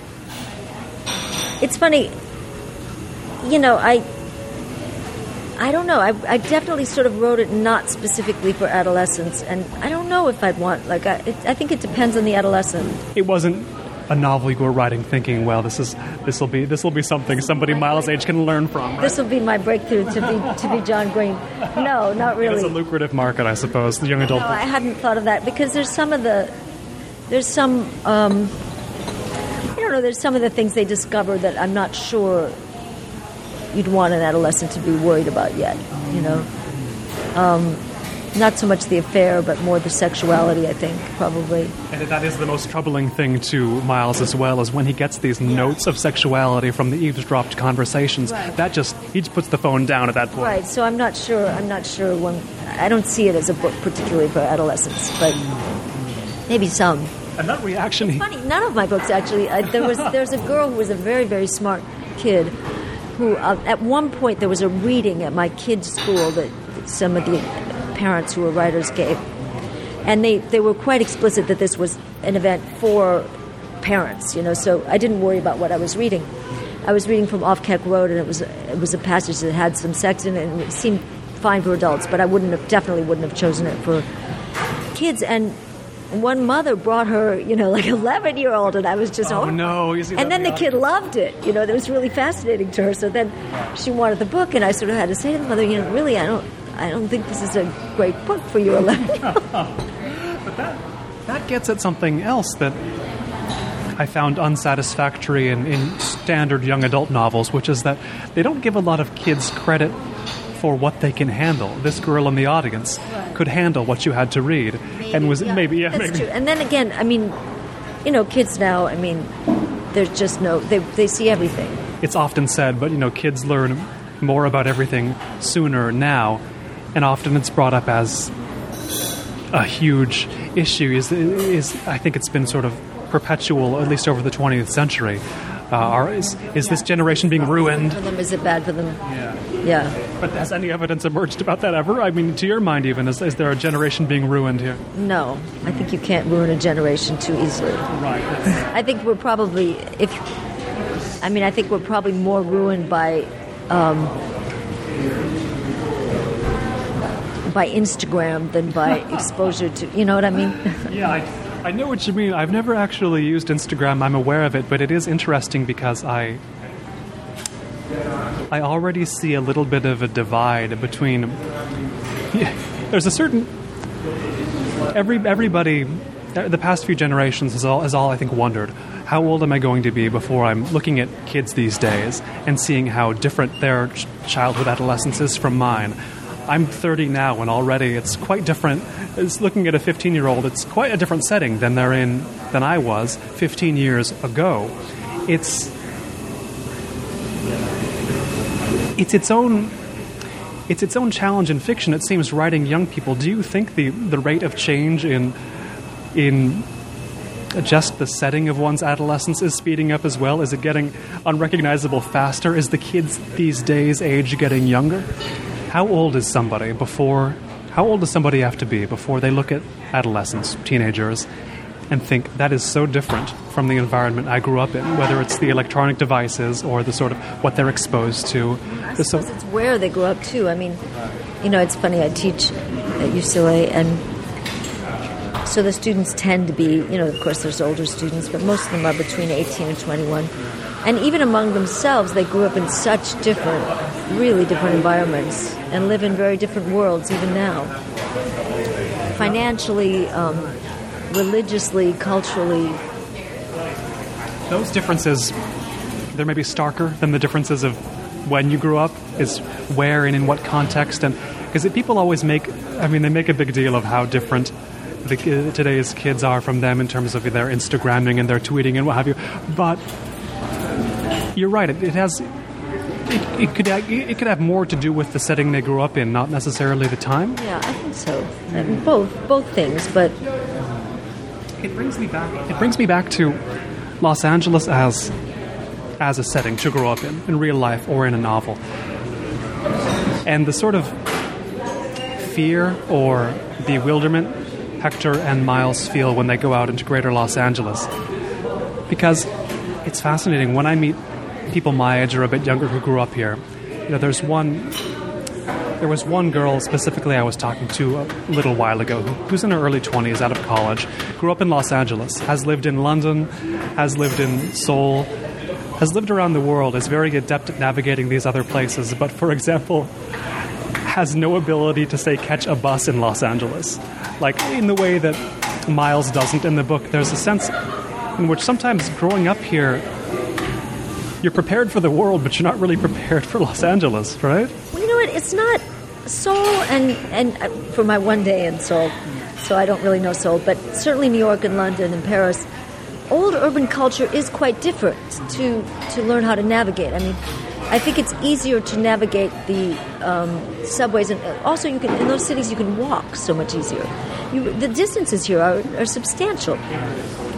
It's funny, you know, I. I don't know. I, I definitely sort of wrote it not specifically for adolescents, and I don't know if I'd want like I. It, I think it depends on the adolescent. It wasn't a novel you were writing thinking, well, this is this will be this will be something somebody Miles' age can learn from. Right? This will be my breakthrough to be to be John Green. No, not really. It's a lucrative market, I suppose. The young adult. No, I hadn't thought of that because there's some of the there's some. Um, I don't know. There's some of the things they discover that I'm not sure you'd want an adolescent to be worried about yet. You know, um, not so much the affair, but more the sexuality. I think probably. And that is the most troubling thing to Miles as well, is when he gets these notes of sexuality from the eavesdropped conversations. Right. That just he just puts the phone down at that point. Right. So I'm not sure. I'm not sure when. I don't see it as a book particularly for adolescents, but maybe some. And that reaction, he, Funny, none of my books actually. Uh, there was there's a girl who was a very very smart kid, who uh, at one point there was a reading at my kids' school that some of the parents who were writers gave, and they they were quite explicit that this was an event for parents. You know, so I didn't worry about what I was reading. I was reading from Off Keck Road, and it was it was a passage that had some sex in it, and it seemed fine for adults, but I wouldn't have definitely wouldn't have chosen it for kids and one mother brought her you know like 11 year old and i was just Oh, horrified. no, and then the kid loved it you know that was really fascinating to her so then she wanted the book and i sort of had to say to the mother you know really i don't i don't think this is a great book for your 11 But old that gets at something else that I found unsatisfactory in, in standard young adult novels, which is that they don't give a lot of kids credit for what they can handle. This girl in the audience could handle what you had to read, and was maybe yeah that's maybe. true. And then again i mean you know kids now i mean there's just no they, they see everything. It's often said, but you know, kids learn more about everything sooner now, and often it's brought up as a huge issue. Is is I think it's been sort of perpetual, at least over the 20th century. Uh, are, is is this generation being ruined? for them is it bad for them Yeah. yeah But has any evidence emerged about that ever? I mean, to your mind, even is, is there a generation being ruined here? no i think you can't ruin a generation too easily Right. I think we're probably if I mean I think we're probably more ruined by um, by Instagram than by exposure to you know what I mean? Yeah, I, I know what you mean. I've never actually used Instagram. I'm aware of it, but it is interesting because I I already see a little bit of a divide between. Yeah, there's a certain every everybody. The past few generations has all, has all I think wondered how old am I going to be before I'm looking at kids these days and seeing how different their childhood adolescence is from mine. I'm 30 now, and already it's quite different. It's looking at a 15 year old, it's quite a different setting than they're in than I was 15 years ago. It's it's its own it's its own challenge in fiction. It seems writing young people. Do you think the the rate of change in in just the setting of one's adolescence is speeding up as well? Is it getting unrecognizable faster? Is the kids these days age getting younger? How old is somebody before? How old does somebody have to be before they look at adolescents, teenagers, and think that is so different from the environment I grew up in, whether it's the electronic devices or the sort of what they're exposed to? I so- it's where they grow up too. I mean, you know, it's funny. I teach at UCLA, and so the students tend to be, you know, of course, there's older students, but most of them are between 18 and 21. And even among themselves, they grew up in such different, really different environments and live in very different worlds even now. Financially, um, religiously, culturally. those differences there may be starker than the differences of when you grew up is where and in what context and because people always make i mean they make a big deal of how different the, today's kids are from them in terms of their instagramming and their tweeting and what have you but you're right. It, it has it, it could it could have more to do with the setting they grew up in not necessarily the time. Yeah, I think so. I mean, both, both things, but It brings me back. It brings me back to Los Angeles as as a setting to grow up in, in real life or in a novel, and the sort of fear or bewilderment Hector and Miles feel when they go out into Greater Los Angeles, because it's fascinating. When I meet people my age or a bit younger who grew up here. You know, there's one there was one girl specifically I was talking to a little while ago who's in her early 20s, out of college, grew up in Los Angeles, has lived in London, has lived in Seoul, has lived around the world, is very adept at navigating these other places, but for example, has no ability to say catch a bus in Los Angeles. Like in the way that Miles doesn't in the book. There's a sense in which sometimes growing up here, you're prepared for the world, but you're not really prepared for Los Angeles, right? Well, you know what? It's not Seoul, and and uh, for my one day in Seoul, so I don't really know Seoul, but certainly New York and London and Paris. Old urban culture is quite different to to learn how to navigate. I mean, I think it's easier to navigate the um, subways, and also you can in those cities you can walk so much easier. You, the distances here are, are substantial,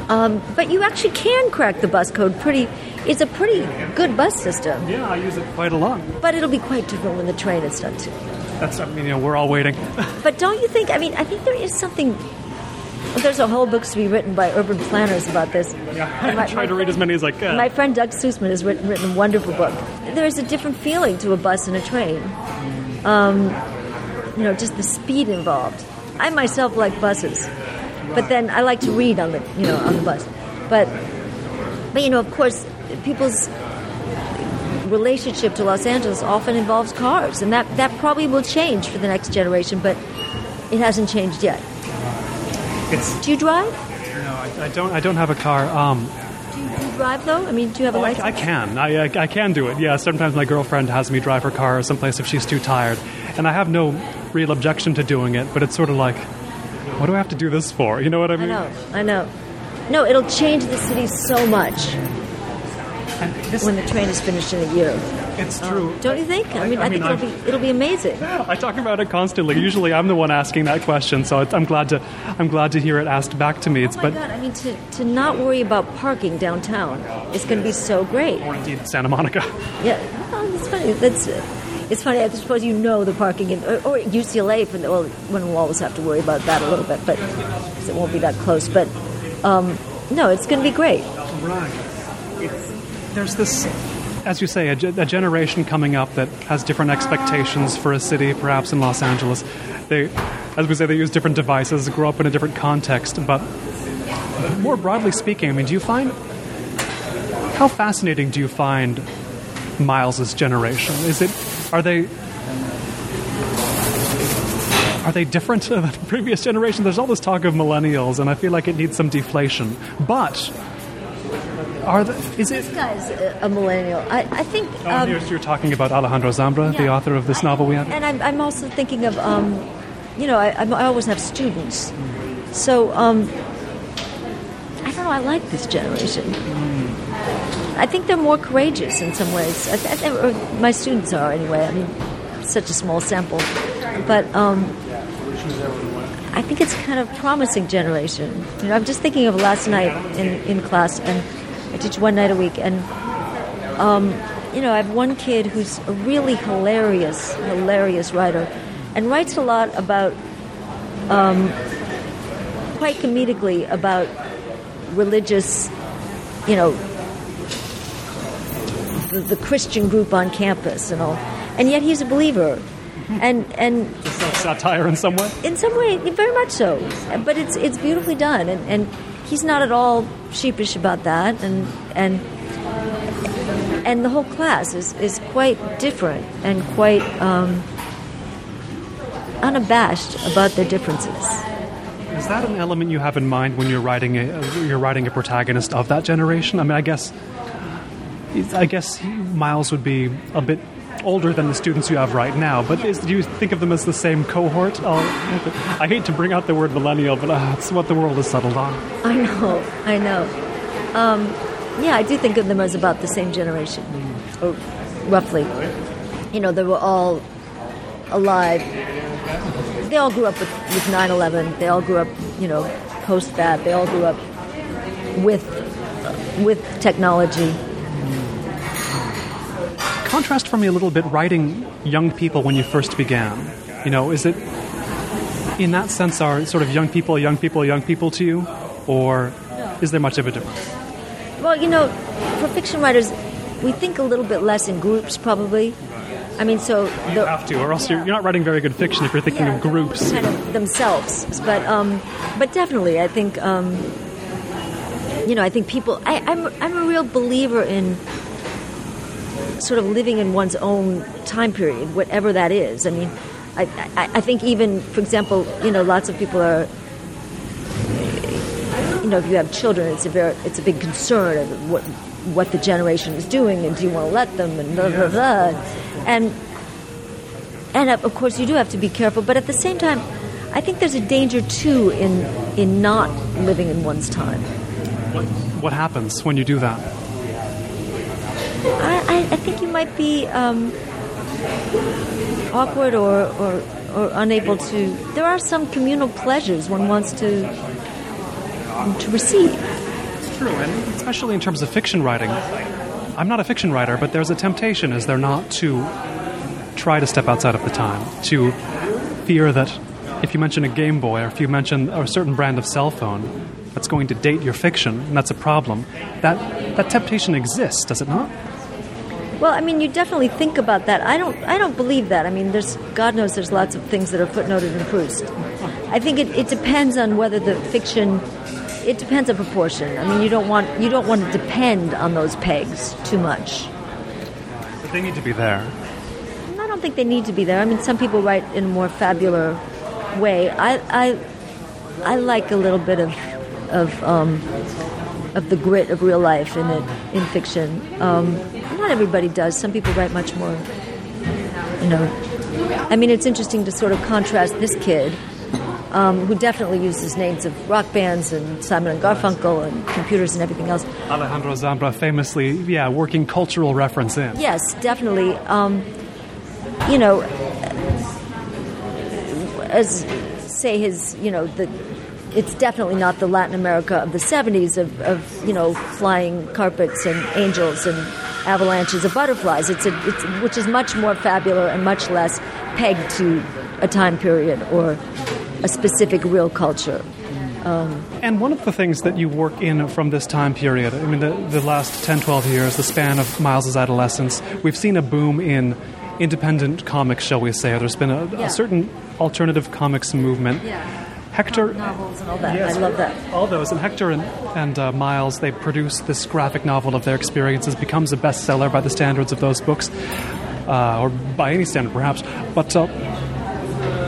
um, but you actually can crack the bus code pretty. It's a pretty good bus system, Yeah, I use it quite a lot. but it'll be quite different when the train is done too. That's, I mean, you know, we're all waiting. But don't you think? I mean, I think there is something. There's a whole books to be written by urban planners about this. Yeah, I try to read as many as I can. My friend Doug Suisman has written, written a wonderful book. There's a different feeling to a bus and a train. Um, you know, just the speed involved. I myself like buses, but then I like to read on the you know on the bus. But but you know, of course, people's relationship to Los Angeles often involves cars, and that that probably will change for the next generation. But it hasn't changed yet. it's, Do you drive? no, I, I don't. I don't have a car. Um, Do you, do you drive though? I mean, do you have a I, license? I can. I, I, I can do it. Yeah. Sometimes my girlfriend has me drive her car someplace if she's too tired, and I have no real objection to doing it. But it's sort of like, what do I have to do this for? You know what I mean? I know, I know. No, it'll change the city so much this, when the train is finished in a year. it's true. Don't you think? I mean, I, think it'll be it'll be amazing. I talk about it constantly. Usually, I'm the one asking that question, so it's, I'm glad to I'm glad to hear it asked back to me. It's Oh my but God! I mean, to, to not worry about parking downtown is going to be so great. or indeed Santa Monica. Yeah, well, it's funny. That's it's funny. I suppose you know the parking in or, or UCLA. For the, well, one will always have to worry about that a little bit, but it won't be that close. But um, no, it's going to be great. Right. There's this, as you say, a, a generation coming up that has different expectations for a city, perhaps in Los Angeles. They, as we say, they use different devices, grow up in a different context. But more broadly speaking, I mean, do you find how fascinating do you find Miles's generation? Is it are they are they different than the previous generation? There's all this talk of millennials, and I feel like it needs some deflation. But are the, is it? This guy's a, millennial. I, I think. Oh, um, you're, you're talking about Alejandro Zambra, the author of this novel we have. And I'm, I'm also thinking of, um, you know, I, I'm- always have students. So, um, I don't know, I like this generation. I think they're more courageous in some ways. I th- I or my students are, anyway. I mean, such a small sample. But um, I think it's kind of promising generation. You know, I'm just thinking of last night in, in class, and I teach one night a week, and you know, I have one kid who's a really hilarious, hilarious writer, and writes a lot about, um, quite comedically about religious, you know, the, the Christian group on campus and all, and yet he's a believer, and and Satire in some way. in some way, very much so. But it's it's beautifully done, and, and he's not at all sheepish about that, and and and the whole class is, is quite different and quite um, unabashed about their differences. Is that an element you have in mind when you're writing a you're writing a protagonist of that generation? I mean, I guess I guess Miles would be a bit older than the students you have right now. But is, do you think of them as the same cohort? i I hate to bring out the word millennial, but uh, what the world has settled on. I know, I know. Um, yeah, I do think of them as about the same generation, or roughly. You know, they were all alive. They all grew up with, with 9/11. They all grew up, you know, post that. They all grew up with with technology. Contrast for me a little bit writing young people when you first began. You know, is it in that sense are sort of young people, young people, young people to you, or is there much of a difference? Well, you know, for fiction writers, we think a little bit less in groups, probably. I mean, so you have to, or else you're you're not writing very good fiction if you're thinking yeah, of groups. kind of themselves. But um, but definitely, I think um, you know, I think people. I, I'm I'm a real believer in sort of living in one's own time period, whatever that is. I mean, I, I, I think even, for example, you know, lots of people are you know, if you have children, it's a very, it's a big concern of what what the generation is doing, and do you want to let them, and blah blah blah, and and of course you do have to be careful, but at the same time, I think there's a danger too in in not living in one's time. What, what happens when you do that? I, I, I think you might be um, awkward or, or or unable to. There are some communal pleasures one wants to to receive. It's true, and especially in terms of fiction writing. I'm not a fiction writer, but there's a temptation, is there not, to try to step outside of the time, to fear that if you mention a Game Boy or if you mention a certain brand of cell phone, that's going to date your fiction, and that's a problem. That that temptation exists, does it not? Well, I mean, you definitely think about that. I don't. I don't believe that. I mean, there's God knows there's lots of things that are footnoted in Proust. I think it, it depends on whether the fiction. It depends on proportion. I mean, you don't want you don't want to depend on those pegs too much. But they need to be there. I don't think they need to be there. I mean, some people write in a more fabular way. I I, I like a little bit of of um, of the grit of real life in it in fiction. Um, not everybody does. Some people write much more. You know, I mean, it's interesting to sort of contrast this kid. Um, who definitely uses names of rock bands and Simon and Garfunkel and computers and everything else. Alejandro Zambra famously, yeah, working cultural reference in. Yes, definitely. Um, you know, as say his, you know, the it's definitely not the Latin America of the 70s of, of you know flying carpets and angels and avalanches of butterflies. It's, a, it's which is much more fabulous and much less pegged to a time period or a specific real culture. Um, and one of the things that you work in from this time period, I mean, the, the last 10, 12 years, the span of Miles's adolescence, we've seen a boom in independent comics, shall we say. There's been a, yeah. a certain alternative comics movement. Yeah. Hector novels and all that. Yes, I love that. All those and Hector and, and uh, Miles they produce this graphic novel of their experiences becomes a bestseller by the standards of those books, uh, or by any standard perhaps. But uh,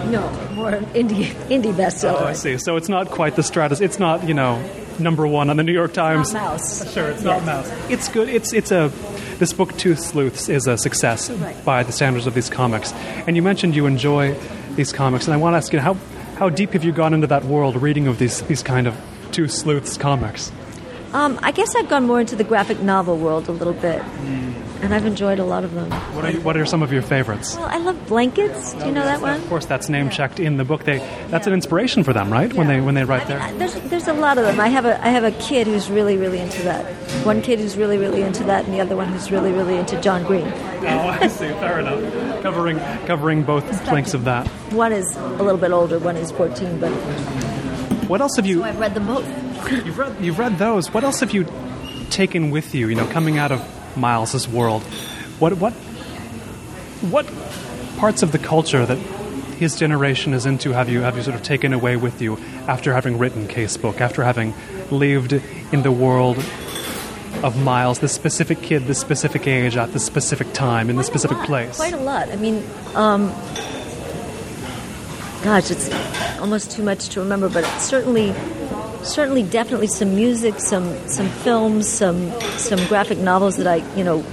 no, more indie indie bestseller. Oh, I see. So it's not quite the stratus. It's not you know number one on the New York Times. Not Maus. Sure, it's yes. not Maus. It's good. It's it's a this book Two Sleuths is a success right. by the standards of these comics. And you mentioned you enjoy these comics, and I want to ask you how how deep have you gone into that world reading of these, these kind of two Sleuths comics? Um, I guess I've gone more into the graphic novel world a little bit, mm. And I've enjoyed a lot of them. What are, what are some of your favorites? Well, I love blankets. Do you know that one? Of course, that's name checked in the book. They that's yeah. an inspiration for them, right? Yeah. When they when they write I mean, there. There's there's a lot of them. I have a I have a kid who's really really into that. One kid who's really really into that, and the other one who's really really into John Green. oh, I see. Fair enough. Covering covering both flanks of that. One is a little bit older. One is 14, but. What else have you? So I've read them both. you've read you've read those. What else have you taken with you? You know, coming out of Miles's world, what what what parts of the culture that his generation is into have you have you sort of taken away with you after having written Casebook, after having lived in the world of Miles, this specific kid, this specific age, at this specific time, in this specific place? Quite a lot. I mean, um, gosh, it's almost too much to remember, but certainly certainly definitely some music, some some films, some some graphic novels that I you know,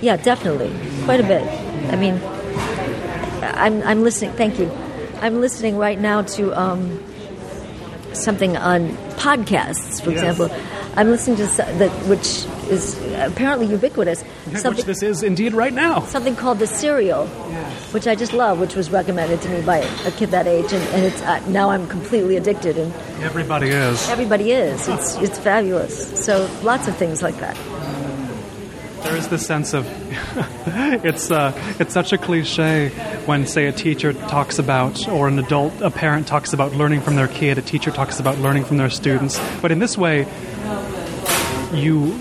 yeah, definitely quite a bit. I mean, I'm I'm listening. Thank you. I'm listening right now to um, something on podcasts, for yes. example. I'm listening to that, which is apparently ubiquitous. Which this is indeed right now. Something called the Serial, yes. which I just love, which was recommended to me by a kid that age, and, and it's uh, now I'm completely addicted. And everybody is. Everybody is. It's it's fabulous. So lots of things like that. There is this sense of it's uh, it's such a cliche when say a teacher talks about or an adult a parent talks about learning from their kid a teacher talks about learning from their students but in this way you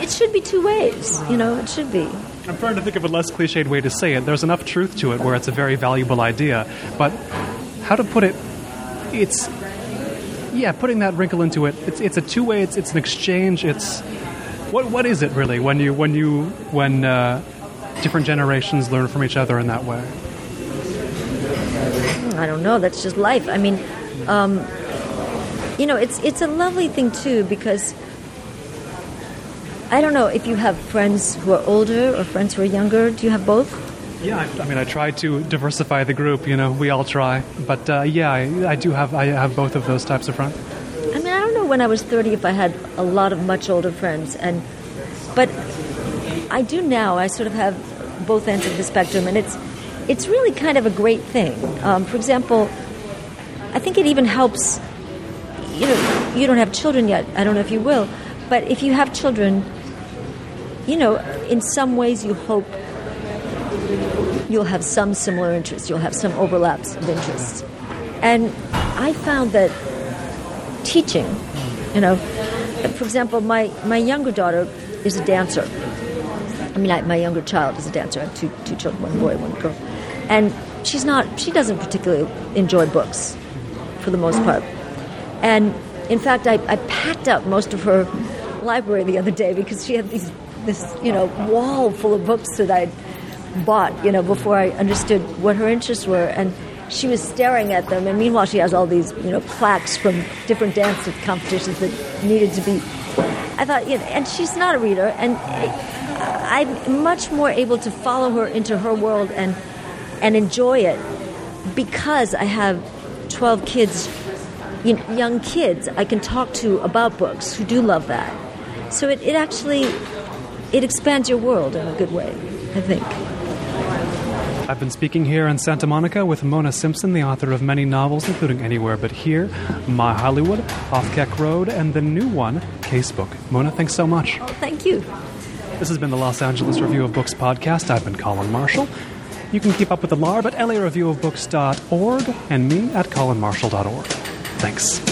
it should be two ways you know it should be I'm trying to think of a less cliched way to say it there's enough truth to it where it's a very valuable idea but how to put it it's yeah putting that wrinkle into it it's it's a two way it's it's an exchange it's what what is it really when you when you when uh, different generations learn from each other in that way? I don't know. That's just life. I mean, um, you know, it's it's a lovely thing too because I don't know if you have friends who are older or friends who are younger. Do you have both? Yeah, I, I mean, I try to diversify the group. You know, we all try, but uh, yeah, I, I do have I have both of those types of friends. I mean, I don't know when I was 30 if I had a lot of much older friends, and but I do now. I sort of have both ends of the spectrum, and it's it's really kind of a great thing. Um, for example, I think it even helps. You know, you don't have children yet. I don't know if you will, but if you have children, you know, in some ways you hope you'll have some similar interests, you'll have some overlaps of interests. And I found that teaching, you know, for example, my, my younger daughter is a dancer. I mean, I, my younger child is a dancer. I have two, two children, one boy, one girl. And she's not, she doesn't particularly enjoy books for the most part. And in fact, I, I packed up most of her library the other day because she had these this you know wall full of books that I'd bought you know before I understood what her interests were. And she was staring at them. And meanwhile she has all these you know plaques from different dance competitions that needed to be I thought you know, and she's not a reader. And I'm much more able to follow her into her world and and enjoy it because I have 12 kids you know, young kids I can talk to about books who do love that. So it, it actually it expands your world in a good way, I think. I've been speaking here in Santa Monica with Mona Simpson, the author of many novels, including Anywhere But Here, My Hollywood, Off Keck Road, and the new one, Casebook. Mona, thanks so much. Oh, thank you. This has been the Los Angeles Review of Books podcast. I've been Colin Marshall. You can keep up with the LARB at lareviewofbooks.org and me at colinmarshall.org. Thanks.